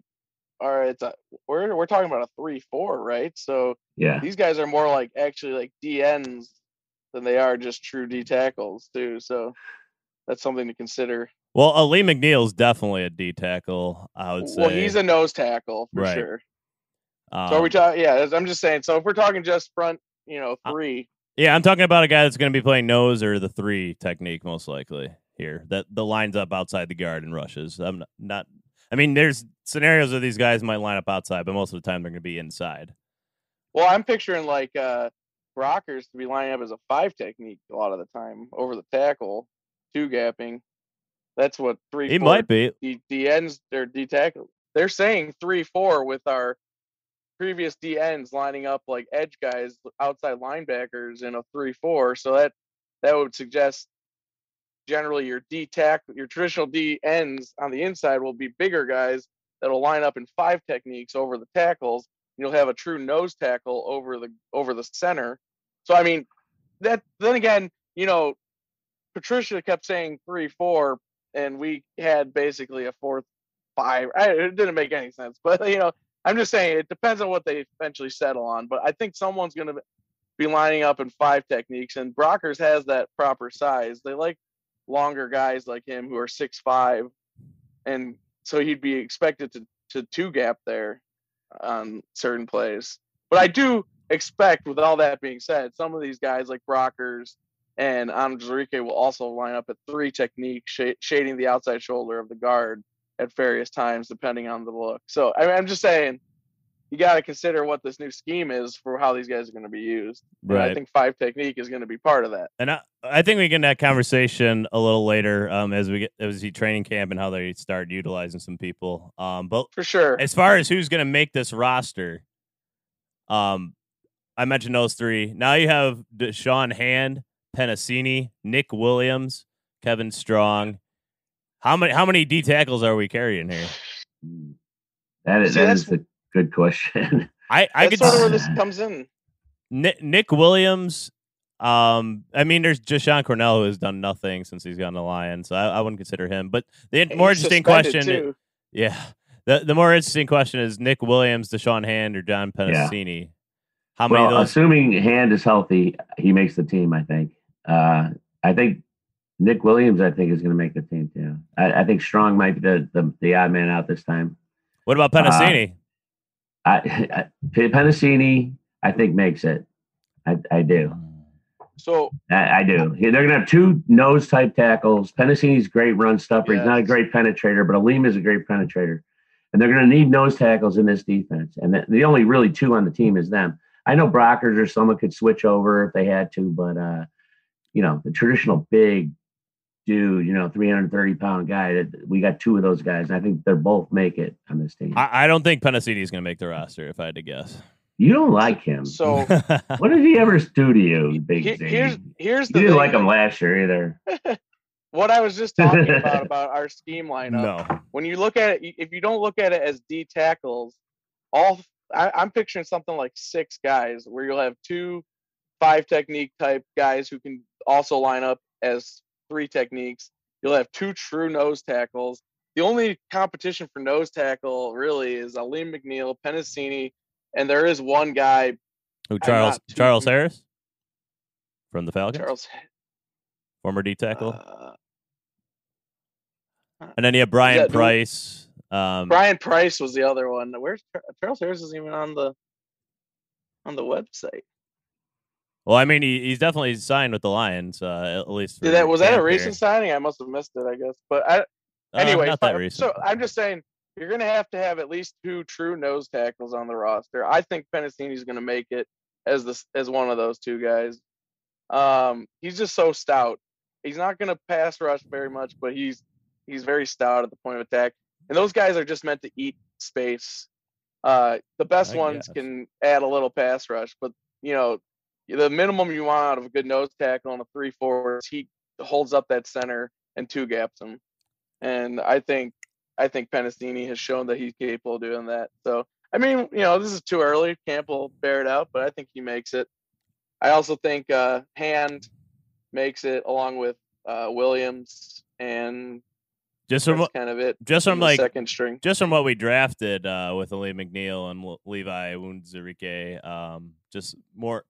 all right, it's a, we're we're talking about a three-four, right? So Yeah. these guys are more like actually like DNs than they are just true D tackles too. So that's something to consider. Well, Alim McNeill's definitely a D tackle. I would say. Well, he's a nose tackle for Right. sure. Um, So are we talking? Yeah, I'm just saying. So if we're talking just front, you know, Uh, three, Yeah, I'm talking about a guy that's going to be playing nose or the three technique most likely here. That the lines up outside the guard and rushes. I'm not. not I mean, there's scenarios where these guys might line up outside, but most of the time they're going to be inside. well, I'm picturing like uh Brockers to be lining up as a five technique a lot of the time over the tackle, two gapping. That's what three. He might be. D, D ends or D tackle. They're saying three four with our previous D ends lining up like edge guys, outside linebackers in a three four. So that that would suggest generally your D tackle, your traditional D ends on the inside will be bigger guys that'll line up in five techniques over the tackles. You'll have a true nose tackle over the over the center. So I mean, that then again, you know, Patricia kept saying three four, and we had basically a fourth five. I, it didn't make any sense, but you know, I'm just saying it depends on what they eventually settle on. But I think someone's going to be lining up in five techniques, and Brockers has that proper size. They like longer guys like him who are six five, and so he'd be expected to to two gap there on certain plays. But I do expect, with all that being said, some of these guys like Brockers and Enrique will also line up at three technique, sh- shading the outside shoulder of the guard at various times, depending on the look. So I mean, I'm just saying, you got to consider what this new scheme is for how these guys are going to be used. And I think five technique is going to be part of that. And I, I think we get in that conversation a little later um, as we get as we see training camp and how they start utilizing some people. Um, but For sure. as far as who's going to make this roster, um, I mentioned those three. Now you have Da'Shawn Hand, Penisini, Nick Williams, Kevin Strong. How many how many D tackles are we carrying here? That is See, that's- a good question. I I That's could sort of where this comes in. Nick, Nick Williams. Um, I mean, there's Jashon Cornell who has done nothing since he's gotten the to Lions, so I, I wouldn't consider him. But the And more interesting question, too. yeah, the the more interesting question is Nick Williams, Da'Shawn Hand, or John Yeah. Penisini. How many well, of those? assuming Hand is healthy, he makes the team. I think. Uh, I think Nick Williams. I think is going to make the team too. I, I think Strong might be the, the the odd man out this time. what about Penisini? I, I Penisini, I think makes it. I, I do. So I, I do. They're going to have two nose type tackles. Penisini's great run stuffer. He's not a great penetrator, but Alim is a great penetrator. And they're going to need nose tackles in this defense. And the, the only really two on the team is them. I know Brockers or someone could switch over if they had to, but uh, you know, the traditional big dude, you know, 330 pound guy that we got two of those guys. And I think they're both make it on this team. I, I don't think Penisini is going to make the roster. If I had to guess, you don't like him. so what did he ever do to you, Big he- Z? here's here's you didn't thing like him last year either. what I was just talking about about our scheme lineup. no. when you look at it, if you don't look at it as D tackles, all I, I'm picturing something like six guys where you'll have two five technique type guys who can also line up as three techniques. You'll have two true nose tackles. The only competition for nose tackle really is Alim McNeill, Penisini, and there is one guy, Who Charles Charles familiar- Harris from the Falcons, Charles. former D tackle, uh, and then you have Brian that- Price. Um, Brian Price was the other one. Where's Charles Harris? Isn't even on the on the website. Well, I mean, he, he's definitely signed with the Lions, uh, at least. Did that was that a recent signing? I must have missed it. I guess, but I Uh, anyway. that recent. So I'm just saying you're going to have to have at least two true nose tackles on the roster. I think Penisini's going to make it as this as one of those two guys. Um, he's just so stout. He's not going to pass rush very much, but he's he's very stout at the point of attack. And those guys are just meant to eat space. Uh, the best I ones guess. can add a little pass rush, but you know the minimum you want out of a good nose tackle on a three four is he holds up that center and two gaps him. And I think I think Penisini has shown that he's capable of doing that. So I mean, you know, this is too early. Camp will bear it out, but I think he makes it. I also think uh, Hand makes it along with uh, Williams and just from what kind of it. Just from like second string. Just from what we drafted uh, with Alim McNeill and Levi Onwuzurike, um, just more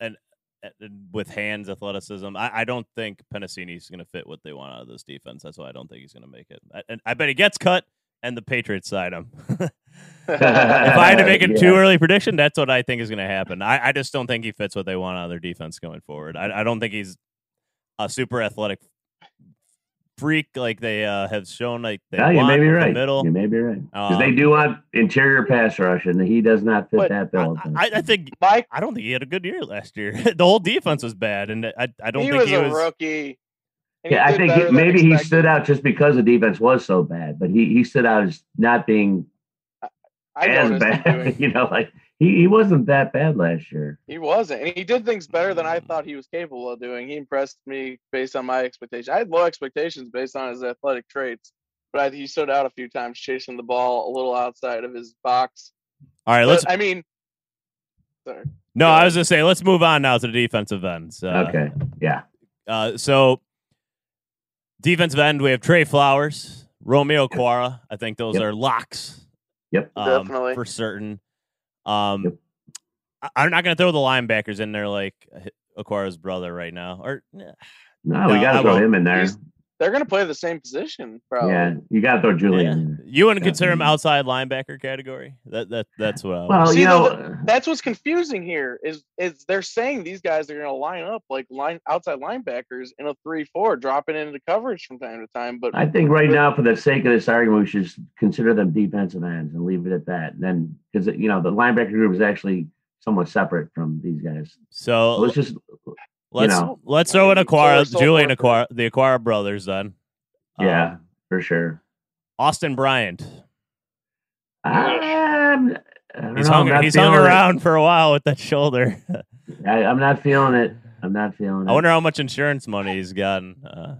and, and, with hands athleticism. I, I don't think Penisini's going to fit what they want out of this defense. That's why I don't think he's going to make it. I, and I bet he gets cut and the Patriots side him. if I had to make a yeah. too early prediction, that's what I think is going to happen. I, I, just don't think he fits what they want out of their defense going forward. I, I don't think he's a super athletic freak like they uh, have shown. Like they yeah, you may be right. Middle. You may be right because um, they do want interior pass rush, and he does not fit that bill. I, I, think Mike, I don't think he had a good year last year. the whole defense was bad, and I, I don't he think was he was a rookie. Yeah, I think he, maybe he stood out just because the defense was so bad, but he, he stood out as not being I as bad. you know, like he, he wasn't that bad last year. He wasn't, and he did things better than I thought he was capable of doing. He impressed me based on my expectations. I had low expectations based on his athletic traits, but I, he stood out a few times chasing the ball a little outside of his box. All right, but, let's. I mean, sorry. No, I was gonna say let's move on now to the defensive ends. Uh, okay, yeah. Uh, so Defensive end, we have Trey Flowers, Romeo Okwara. I think those yep. are locks. Yep, um, definitely for certain. Um, yep. I, am not going to throw the linebackers in there like Okwara's brother right now. Or no, no we got to throw him in there. He's, they're going to play the same position, probably. Yeah, you got to throw Julian. Yeah. You wouldn't consider him outside linebacker category? That that that's what. I well, See, you know, the, that's what's confusing here is is they're saying these guys are going to line up like line outside linebackers in a three-four, dropping into coverage from time to time. But I think right now, for the sake of this argument, we should just consider them defensive ends and leave it at that. And then because you know the linebacker group is actually somewhat separate from these guys. So, so let's just let's you know, let's throw in Okwara, Julian Okwara, the Okwara brothers then. Yeah, um, for sure. Austin Bryant. Um, he's hung, he's hung around it. for a while with that shoulder. I, am not feeling it. I'm not feeling it. I wonder how much insurance money he's gotten. Uh,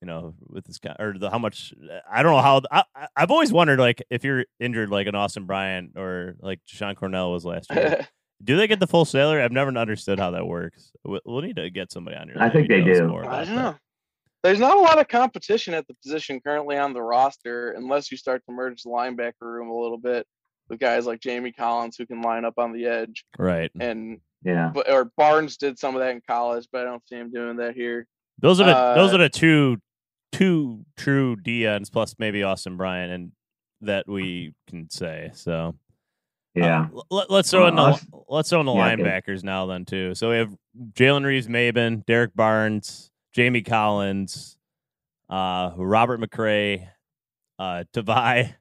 you know, with this guy, or the, how much. I don't know how. I, have always wondered, like, if you're injured, like an Austin Bryant or like Sean Cornell was last year. do they get the full salary? I've never understood how that works. We'll, we'll need to get somebody on here. I think they do. I don't know there's not a lot of competition at the position currently on the roster unless you start to merge the linebacker room a little bit with guys like Jamie Collins who can line up on the edge. Right. And yeah. Or Barnes did some of that in college, but I don't see him doing that here. Those are the uh, those are the two two true D ends plus maybe Austin Bryant and that we can say. So yeah. Uh, let, us throw in the let's throw in the yeah, linebackers okay. now then too. So we have Jalen Reeves-Maybin, Derrick Barnes, Jamie Collins, uh, Robert McCray, uh, Tavai,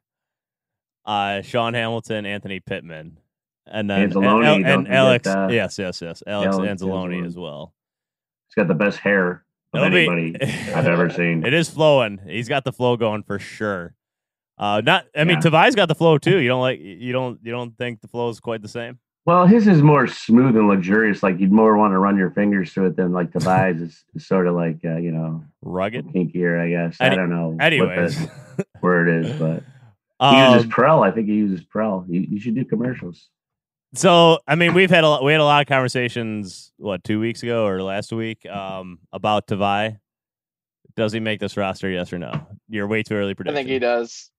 uh, Shaun Hamilton, Anthony Pittman, and then Anzalone, and, and, and Alex. yes, yes, yes. Alex, Alex Anzalone, Anzalone as well. He's got the best hair of It'll anybody be, I've ever seen. It is flowing. He's got the flow going for sure. Uh, not. I mean, yeah. Tavai's got the flow too. You don't like. You don't. You don't think the flow is quite the same. Well, his is more smooth and luxurious. Like you'd more want to run your fingers through it than like Tobias is, is sort of like uh, you know rugged, kinkier. I guess Any- I don't know. Anyways, where it is, but he um, uses Prell. I think he uses Prell. You, you, should do commercials. So I mean, we've had a we had a lot of conversations. What two weeks ago or last week um, about Tavai. Does he make this roster? Yes or no? You're way too early prediction. I think he does.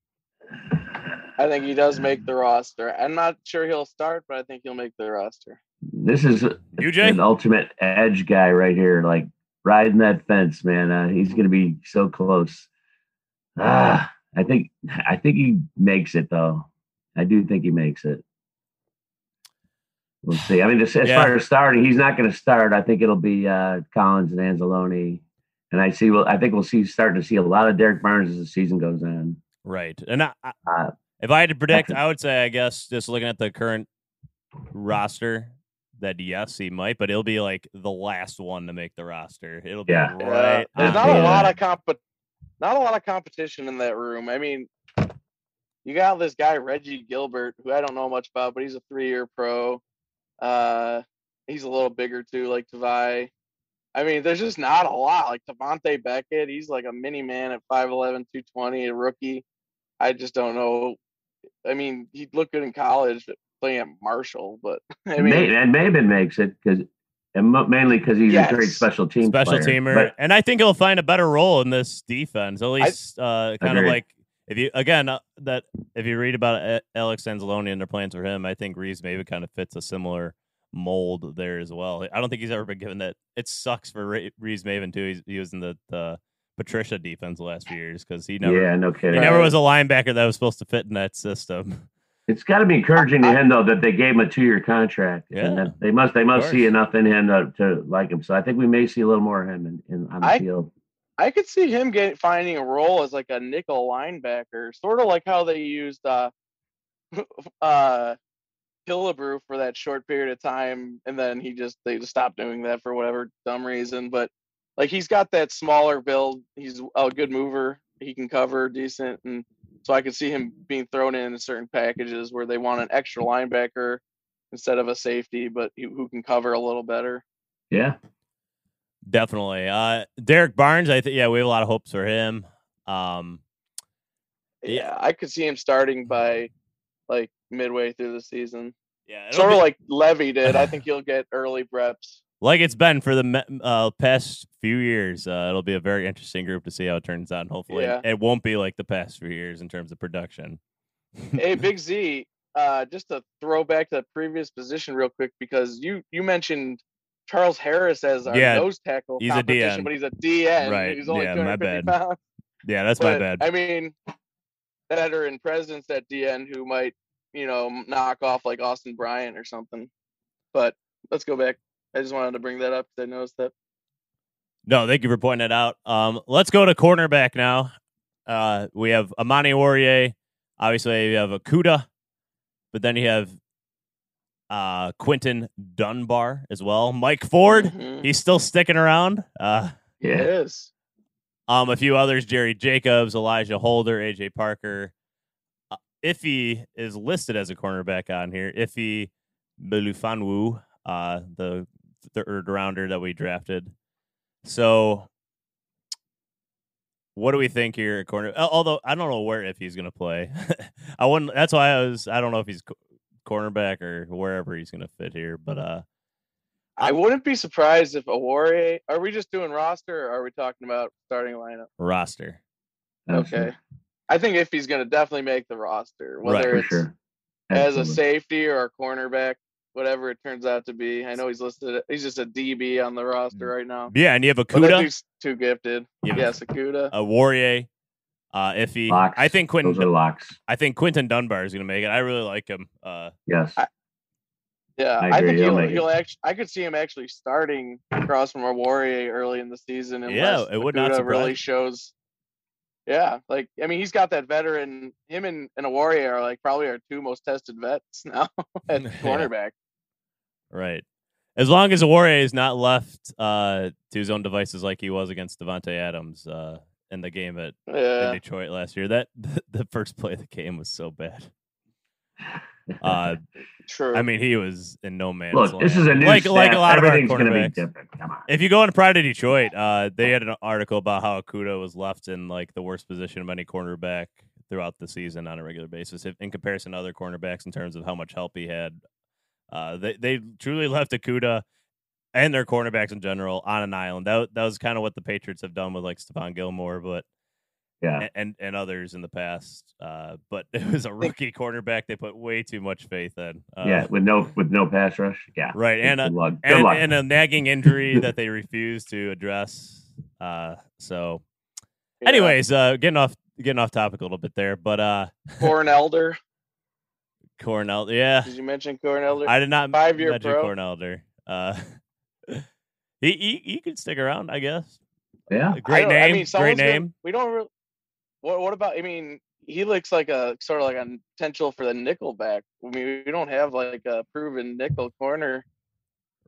I think he does make the roster. I'm not sure he'll start, but I think he'll make the roster. This is UJ? an ultimate edge guy right here, like riding that fence, man. Uh, he's going to be so close. Ah, I think I think he makes it though. I do think he makes it. We'll see. I mean, as, as yeah. far as starting, he's not going to start. I think it'll be uh, Collins and Anzalone, and I see. Well, I think we'll see starting to see a lot of Derrick Barnes as the season goes on. Right, and I, I, uh, if I had to predict, I would say, I guess, just looking at the current roster, that yes, he might, but it'll be like the last one to make the roster. It'll be yeah. right. There's not a lot of comp, not a lot of competition in that room. I mean, you got this guy Reggie Gilbert, who I don't know much about, but he's a three-year pro. Uh, he's a little bigger too, like Tavai. I mean, there's just not a lot. Like Tavante Beckett, he's like a mini man at 5'11, 220, a rookie. I just don't know. I mean, he looked good in college playing at Marshall, but I mean, May, and Maybin makes it because and mainly because he's a great special team special player. teamer, But and I think he'll find a better role in this defense. At least, uh, kind of like if you again uh, that if you read about uh, Alex Anzalone and their plans for him, I think Reeves maybe kind of fits a similar mold there as well. I don't think he's ever been given that. It sucks for Re- Reeves Maybin too. He's, he was in the, the Patricia defense the last few years because he never yeah, no kidding. he never was a linebacker that was supposed to fit in that system. It's got to be encouraging to him though that they gave him a two-year contract. Yeah. and that they must they must see enough in him to, to like him. So I think we may see a little more of him in, in on the I- field. I could see him get finding a role as like a nickel linebacker, sort of like how they used uh uh Hillebrew for that short period of time, and then he just they just stopped doing that for whatever dumb reason. But like he's got that smaller build, he's a good mover, he can cover decent, and so I could see him being thrown in certain packages where they want an extra linebacker instead of a safety, but who who can cover a little better. Yeah, Definitely. Uh, Derrick Barnes, I think yeah, we have a lot of hopes for him. Um, Yeah. Yeah, I could see him starting by like midway through the season. yeah, it'll Sort be- of like Levy did. I think he'll get early reps. Like it's been for the uh, past few years. Uh, it'll be a very interesting group to see how it turns out. And hopefully, Yeah. it won't be like the past few years in terms of production. hey, Big Z, uh, just to throw back to the previous position real quick because you you mentioned Charles Harris as our Yeah, nose tackle he's a DN. but he's a DN. Right, He's only yeah, my bad. pounds. Yeah, that's my bad. I mean, veteran presence at DN who might, you know, knock off like Austin Bryant or something. But let's go back. I just wanted to bring that up because I noticed that. No, thank you for pointing it out. Um, let's go to cornerback now. Uh, we have Amani Oruwariye. Obviously, you have Okudah, but then you have uh, Quinton Dunbar as well. Mike Ford, Mhm. he's still sticking around. Uh, It yeah. is. um, a few others: Jerry Jacobs, Alijah Holder, AJ Parker. Uh, Iffy is listed as a cornerback on here. Iffy Melifonwu, uh, the third rounder that we drafted. So, what do we think here at corner? Although I don't know where if he's going to play. I wouldn't. That's why I was. I don't know if he's co- cornerback or wherever he's going to fit here. But uh, I wouldn't be surprised if Oruwariye. Are we just doing roster, or are we talking about starting lineup? roster. Okay. I think if he's going to definitely make the roster, whether for it's sure. as a safety or a cornerback, whatever it turns out to be. I know he's listed. He's just a DB on the roster right now. Yeah, and you have But that Okudah, dude's too gifted. Yeah. Yeah, Sakuda. Oruwariye, uh, Iffy. Locks. I think Quentin. Those are locks. I think Quinton Dunbar is going to make it. I really like him. Uh, Yes. I- Yeah, I I, think he'll he'll, he'll actually. I could see him actually starting across from Oruwariye early in the season. Yeah, it would not surprise really shows. Yeah, like I mean, he's got that veteran. Him and, and Oruwariye are like probably our two most tested vets now at cornerback. right. As long as Oruwariye is not left uh, to his own devices like he was against Davante Adams uh, in the game at in Yeah, Detroit last year. That the first play of the game was so bad. Uh, true. I mean, he was in no man's Look, this is a new like like a lot of our Everything's going to be cornerbacks. different. Come on. If you go into Pride of Detroit, uh, they had an article about how Okudah was left in like the worst position of any cornerback throughout the season on a regular basis, if, in comparison to other cornerbacks in terms of how much help he had. Uh, they they truly left Okudah and their cornerbacks in general on an island. That that was kind of what the Patriots have done with like Stephon Gilmore, but Yeah. and, and and others in the past. Uh, but it was a rookie cornerback they put way too much faith in. Uh, yeah. With no with no pass rush. Yeah. right, and uh, good luck. Good and, luck. and a nagging injury that they refused to address. Uh, so, Yeah. anyways, uh, getting off getting off topic a little bit there, but uh, Corn Elder. Cornell, yeah, Did you mention Corn Elder? I did not Five-year mention pro. Corn Elder. Uh, he, he he could stick around, I guess. yeah. Great name, I mean, great someone's gonna- name. we don't really. What What about? I mean, he looks like a sort of like a potential for the nickel back. I mean, we don't have like a proven nickel corner.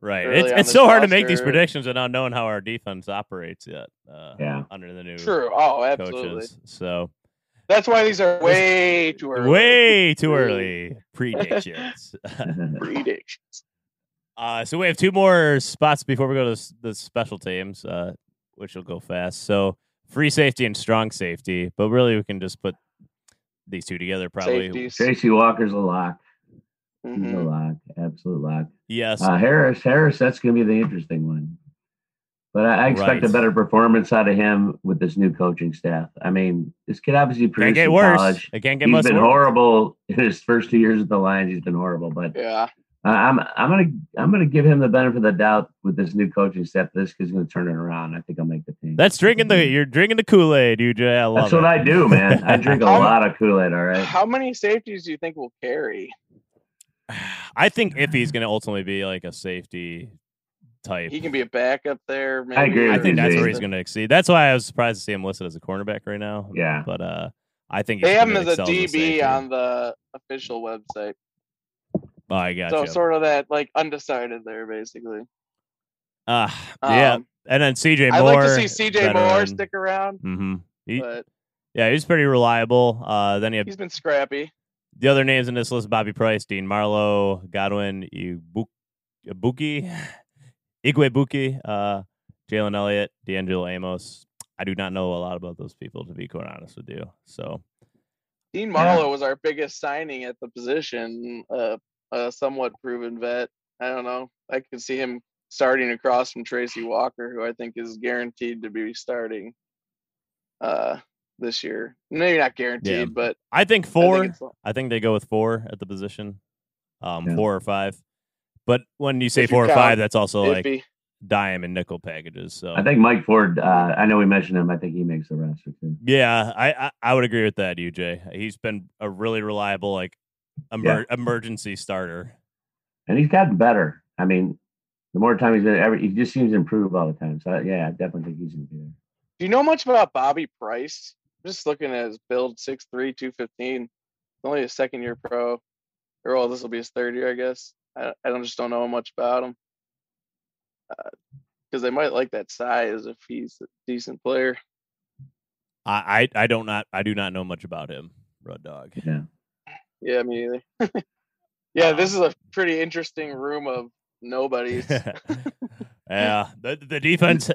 Right, it's it's this so hard to make these roster. predictions without knowing how our defense operates yet. Uh, Yeah. under the new True. Oh, absolutely. coaches, so That's why these are way too early. way too early predictions. predictions. Uh, so we have two more spots before we go to s- the special teams, uh, which will go fast. So free safety and strong safety, but really we can just put these two together probably. Safeties. Tracy Walker's a lock. He's a lock. Absolute lock. Yes. Uh, Harris, Harris, that's going to be the interesting one. But I, I expect a better performance out of him with this new coaching staff. I mean, this kid obviously can't produced get in worse. college. It can't get He's much been worse. horrible in his first two years at the Lions. He's been horrible, but Yeah. I'm I'm gonna I'm gonna give him the benefit of the doubt with this new coaching staff. This kid's gonna turn it around. I think I'll make the team. That's drinking the you're drinking the Kool Aid, UJ. I love That's it. what I do, man. I drink a lot of Kool Aid. All right. How many safeties do you think will carry? I think if he's going to ultimately be like a safety type, He can be a backup there. Maybe, I agree I think that's where he's going to exceed. That's why I was surprised to see him listed as a cornerback right now. Yeah. but uh, I think he's They have him gonna as a DB safety. on the official website. Oh, I got So you. sort of that like undecided there, basically. Uh, yeah, Um, and then CJ Moore. I'd like to see CJ Moore stick around, Mm-hmm. He, but yeah, he's pretty reliable. Uh, then you have he's been scrappy. the other names in this list: Bobby Price, Dean Marlowe, Godwin Ibu- Ibuki, Igwebuike, uh, Jalen Elliott, D'Angelo Amos. I do not know a lot about those people, to be quite honest with you. So Dean Marlowe was our biggest signing at the position, uh, a somewhat proven vet. I don't know. I could see him starting across from Tracy Walker, who I think is guaranteed to be starting uh, this year. Maybe not guaranteed, but I think I four. think I think they go with four at the position, um, Yeah. four or five. But when you say If you four or count five, that's also like iffy. dime and nickel packages. So I think Mike Ford. Uh, I know we mentioned him. I think he makes the roster too. yeah, I, I I would agree with that, UJ. He's been a really reliable like emer- emergency starter. and he's gotten better. I mean, the more time he's in, every he just seems to improve all the time. So yeah, I definitely think he's gonna be there. Do you know much about Bobby Price? Just looking at his build, 6'3", 215. Only a second year pro. Or well, this will be his third year, I guess. I, I don't just don't know much about him. Uh, because they might like that size if he's a decent player. I, I I don't not I do not know much about him, Rud Dog. Yeah, Yeah, me either. yeah, this is a pretty interesting room of nobodies. yeah, the the defense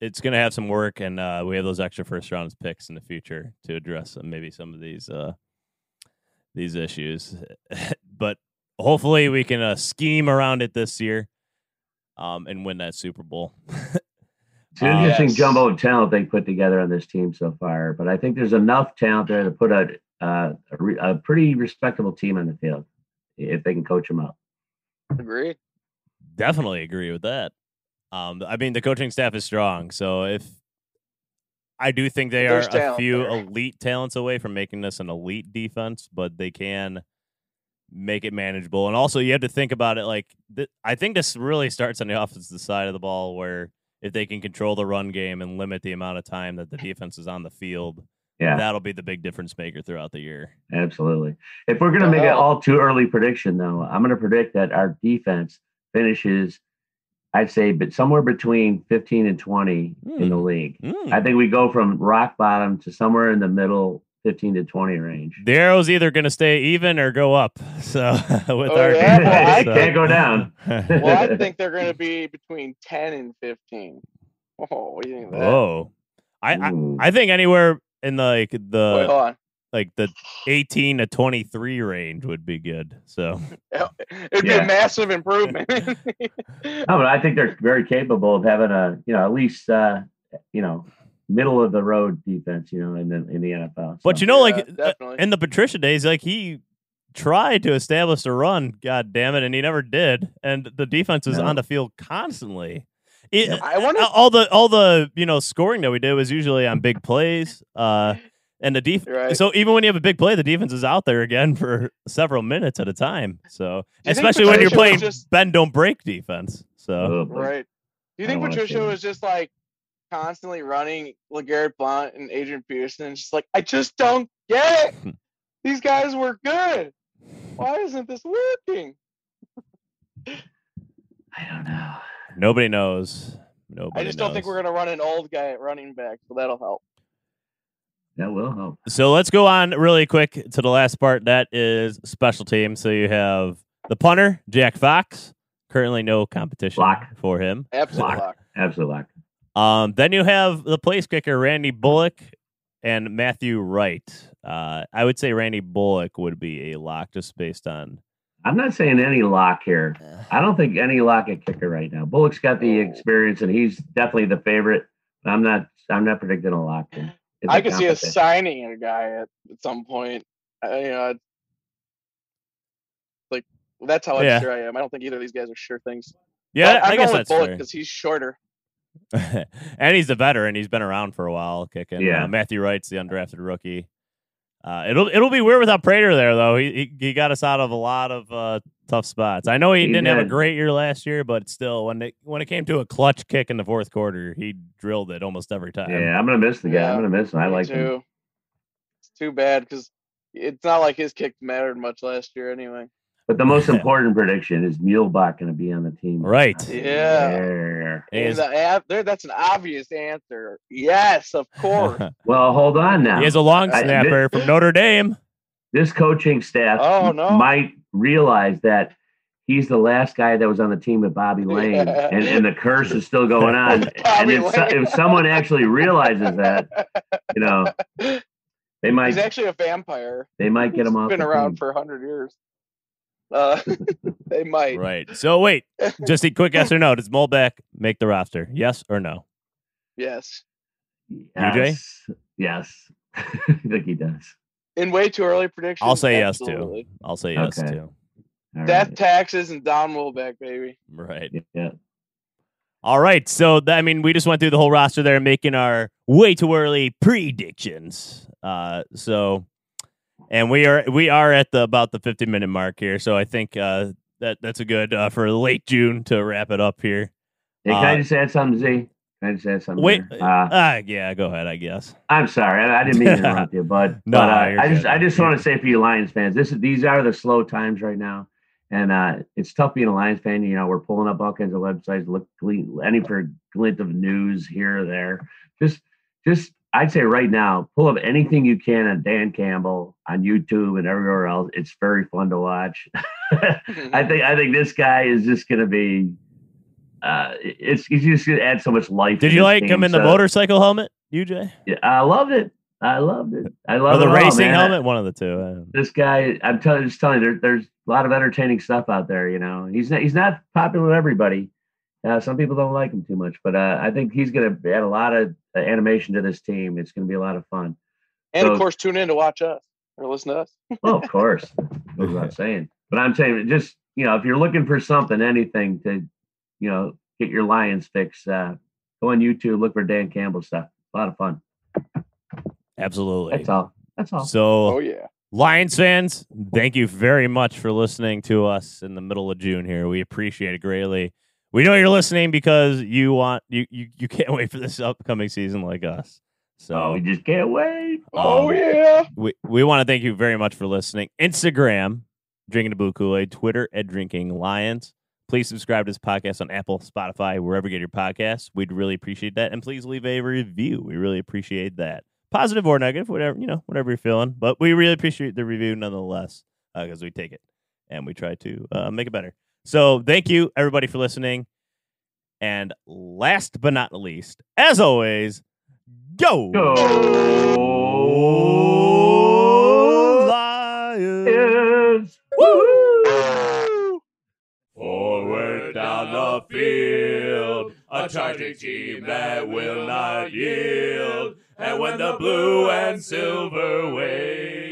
it's going to have some work, and uh, we have those extra first round picks in the future to address some, maybe some of these uh, these issues. but hopefully, we can uh, scheme around it this year um, and win that Super Bowl. it's an Uh, interesting Yes. jumbo of talent they put together on this team so far. But I think there's enough talent there to put a uh, a, re- a pretty respectable team on the field if they can coach them up. Agree. Definitely agree with that. Um, I mean, the coaching staff is strong, so if I do think they There's are a few there. elite talents away from making this an elite defense, but they can make it manageable. And also, you have to think about it like th- I think this really starts on the offensive side of the ball, where if they can control the run game and limit the amount of time that the defense is on the field, Yeah, that'll be the big difference maker throughout the year. absolutely. If we're gonna make an all too early prediction, though, I'm gonna predict that our defense finishes. I'd say, but somewhere between 15 and 20 in the Hmm. league. Mm. I think we go from rock bottom to somewhere in the middle, 15 to 20 range. The arrow's either going to stay even or go up. So with Oh, our yeah? Well, I defense, Can't go down. Well, I think they're going to be between 10 and 15. Oh, what do you think of that? Whoa. I, I I think anywhere in the like the hold on. like the 18 to 23 range would be good. So It'd be Yeah. a massive improvement. No, but I think they're very capable of having a, you know, at least, uh, you know, middle of the road defense, you know, in the in the NFL. but you know like Yeah, in the Patricia days like he tried to establish a run, god damn it, and he never did. And the defense was No. on the field constantly. It, Yeah. I wonder. all the all the you know scoring that we did was usually on big plays. Uh and the defense. Right. so even when you have a big play, the defense is out there again for several minutes at a time. So Do you think especially when you're playing just- bend don't break defense. So oh. Right. Do you think Patricia was just like constantly running LeGarrette Blunt and Adrian Peterson and just like, I just don't get it. These guys were good. Why isn't this working? I don't know. Nobody knows. Nobody I just don't think we're gonna run an old guy at running back, so that'll help. That will help. So let's go on really quick to the last part. That is special team. So you have the punter, Jack Fox. Currently no competition Lock. for him. Absolute Lock. lock. Absolute lock. Um, then you have the place kicker, Randy Bullock, and Matthew Wright. Uh, I would say Randy Bullock would be a lock just based on. I'm not saying any lock here. I don't think any lock at kicker right now. Bullock's got the experience, and he's definitely the favorite. I'm not. I'm not predicting a lock. here. It's I a could see us signing a guy at, at some point. Uh, you know, it's- like that's how Yeah. unsure I am. I don't think either of these guys are sure things. Yeah, But I I'm guess going that's with Bullock because he's shorter. and he's a veteran. He's been around for a while, kicking. Yeah. Uh, Matthew Wright's the undrafted rookie. Uh, it'll it'll be weird without Prater there though. He, he he got us out of a lot of uh, tough spots. I know he, He didn't have a great year last year, but still, when it when it came to a clutch kick in the fourth quarter, he drilled it almost every time. Yeah, I'm gonna miss the guy. Yeah, I'm gonna miss him. I Me like him. too. It's too bad because it's not like his kick mattered much last year anyway. But the most important prediction is Muhlbach going to be on the team. Right. Yeah. There. He And is- the ab- there, that's an obvious answer. Yes, of course. Well, hold on now. he is a long I- snapper from Notre Dame. this coaching staff Oh, no. might realize that he's the last guy that was on the team with Bobby Layne, Yeah. and, and the curse is still going on. and Bobby if, so- Lane. if someone actually realizes that, you know, they might He's actually a vampire. they might get him off. Been the around team. for hundred years. Uh, they might. Right. So wait, just a quick yes or no. Does Muhlbach make the roster? Yes or no? Yes. Yes. Yes. I think he does. In way too early predictions. I'll say yes, too. I'll say yes Okay. too. All Death right. taxes and Don Muhlbach, baby. Right. Yeah. All right. So I mean, we just went through the whole roster there, making our way too early predictions. Uh, so, and we are we are at the about the fifty minute mark here. So I think uh, that that's a good uh, for late June to wrap it up here. Hey, can I Uh, just add something, Z? Can I just add something? Wait. here? Uh, Uh, yeah. Go ahead. I guess. I'm sorry, I, I didn't mean to interrupt you, but No, but uh, you're I just good. I just want to say for you Lions fans, this is these are the slow times right now, and uh, it's tough being a Lions fan. You know, we're pulling up all kinds of websites, look any for a glint of news here or there. Just just I'd say right now, pull up anything you can on Dan Campbell on YouTube and everywhere else. It's very fun to watch. I think I think this guy is just going to be. Uh, it's he's just going to add so much life. Did to you like him in the motorcycle helmet, UJ, Yeah, I loved it. I loved it. I love the it all, racing helmet? One of the two. This guy, I'm telling, just telling you, there, there's a lot of entertaining stuff out there. You know, he's not, he's not popular with everybody. Uh, some people don't like him too much, but uh, I think he's going to add a lot of uh, animation to this team. It's going to be a lot of fun. and So- of course, tune in to watch us or listen to us. Oh, of course, What I'm saying. But I'm saying, just you know, if you're looking for something, anything to, you know, get your Lions fix, uh, go on YouTube, look for Dan Campbell stuff. A lot of fun. absolutely. That's all. That's all. So Oh yeah. Lions fans, thank you very much for listening to us in the middle of June here. We appreciate it greatly. We know you're listening because you want you you, you can't wait for this upcoming season like us. So Oh, we just can't wait. Oh Um, yeah. we, we want to thank you very much for listening. Instagram, Drinking the Blue Kool-Aid, Twitter at Drinking Lions. Please subscribe to this podcast on Apple, Spotify, wherever you get your podcasts. We'd really appreciate that. And please leave a review. We really appreciate that. Positive or negative, whatever, you know, whatever you're feeling. But we really appreciate the review nonetheless, because we take it and we try to uh, make it better. So thank you, everybody, for listening. And last but not least, as always, go. Go. Lions. Woo! Forward down the field, a charging team that will not yield. And when the blue and silver wave,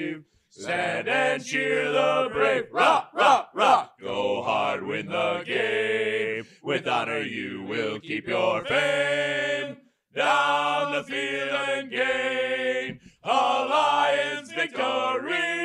stand and cheer the brave. Rock, rock, rock. Go hard, win the game. With honor, you will keep your fame. Down the field and gain a Lions victory.